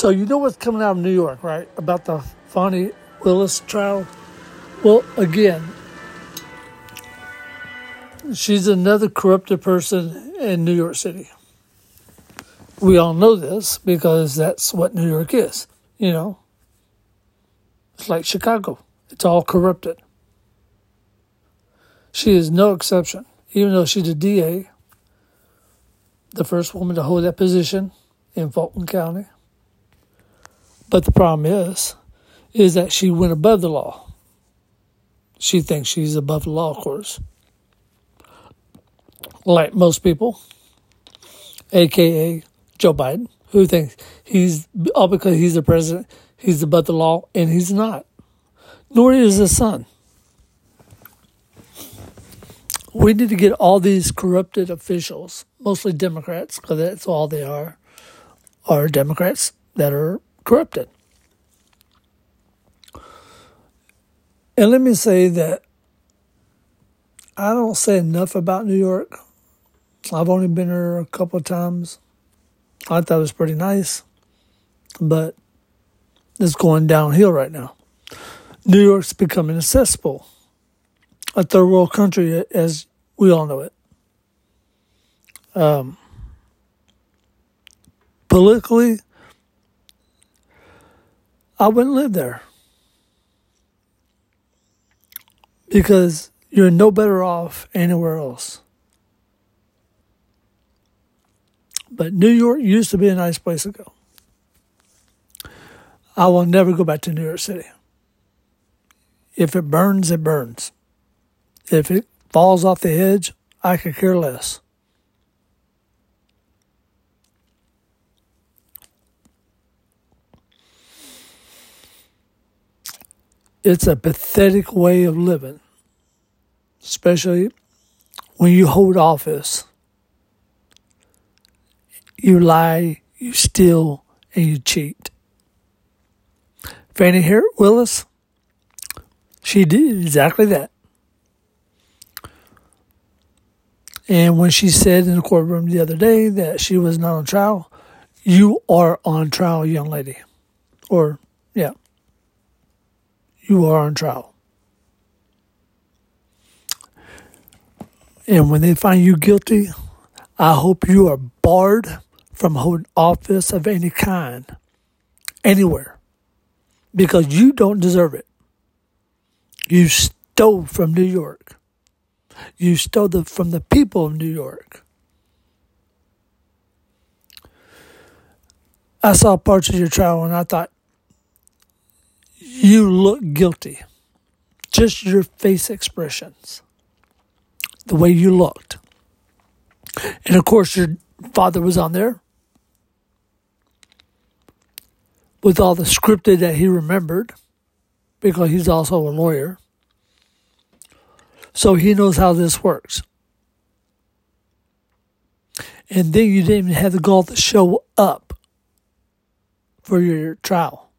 So you know what's coming out of New York, right? About the Fani Willis trial. Well, again, she's another corrupted person in New York City. We all know this because that's what New York is, you know. It's like Chicago. It's all corrupted. She is no exception, even though she's a DA, the first woman to hold that position in Fulton County. But the problem is, is that she went above the law. She thinks she's above the law, of course. Like most people, aka Joe Biden, who thinks he's all because he's the president, he's above the law, and he's not. Nor is his son. We need to get all these corrupted officials, mostly Democrats, because that's all they are, are Democrats that are corrupted. And let me say that I don't say enough about New York. I've only been there a couple of times. I thought it was pretty nice, but it's going downhill right now. New York's becoming a cesspool, a third world country as we all know it. Um, politically, I wouldn't live there because you're no better off anywhere else. But New York used to be a nice place to go. I will never go back to New York City. If it burns, it burns. If it falls off the edge, I could care less. It's a pathetic way of living, especially when you hold office. You lie, you steal, and you cheat. Fani Harris Willis, she did exactly that. And when she said in the courtroom the other day that she was not on trial, you are on trial, young lady. Or, yeah you are on trial. And when they find you guilty, I hope you are barred from holding office of any kind anywhere because you don't deserve it. You stole from New York. You stole the, from the people of New York. I saw parts of your trial and I thought, you look guilty. Just your face expressions, the way you looked. And of course, your father was on there with all the scripted that he remembered because he's also a lawyer. So he knows how this works. And then you didn't even have the gall to show up for your trial.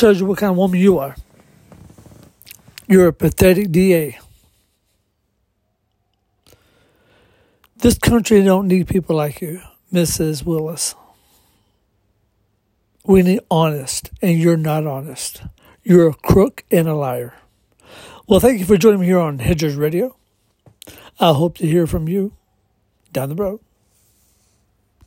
Shows you what kind of woman you are. You're a pathetic DA. This country don't need people like you, Mrs. Willis. We need honest, and you're not honest. You're a crook and a liar. Well, thank you for joining me here on Hedgers Radio. I hope to hear from you down the road.